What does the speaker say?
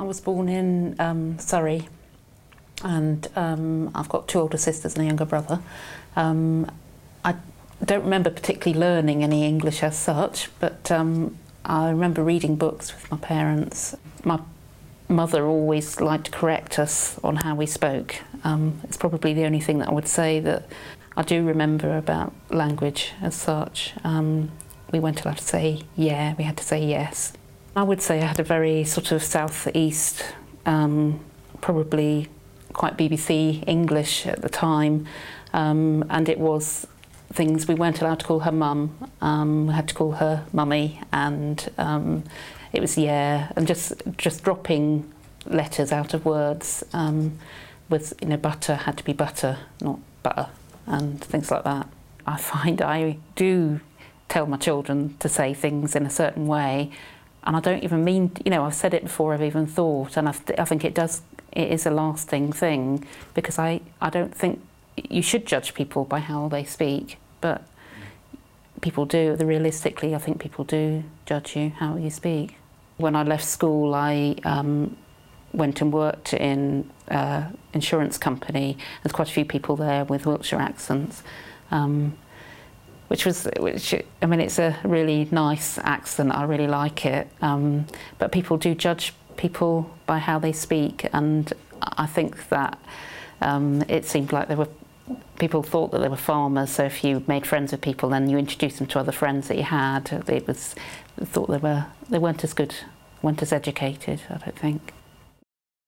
I was born in um, Surrey and um, I've got two older sisters and a younger brother. Um, I don't remember particularly learning any English as such, but um, I remember reading books with my parents. My mother always liked to correct us on how we spoke. Um, it's probably the only thing that I would say that I do remember about language as such. Um, we weren't allowed to say yeah, we had to say yes. I would say I had a very sort of southeast, um, probably quite BBC English at the time, um, and it was things we weren't allowed to call her mum. Um, we had to call her mummy, and um, it was yeah, and just just dropping letters out of words. Um, with you know butter had to be butter, not butter, and things like that. I find I do tell my children to say things in a certain way, and I don't even mean you know I've said it before I've even thought, and I, I think it does it is a lasting thing because I I don't think you should judge people by how they speak, but people do. The realistically, I think people do judge you how you speak. When I left school, I um, went and worked in uh, insurance company. There's quite a few people there with Wiltshire accents, um, which was which. I mean, it's a really nice accent. I really like it. Um, but people do judge people by how they speak, and I think that um, it seemed like there were people thought that they were farmers. So if you made friends with people, then you introduced them to other friends that you had. It was thought they were they weren't as good, weren't as educated. I don't think.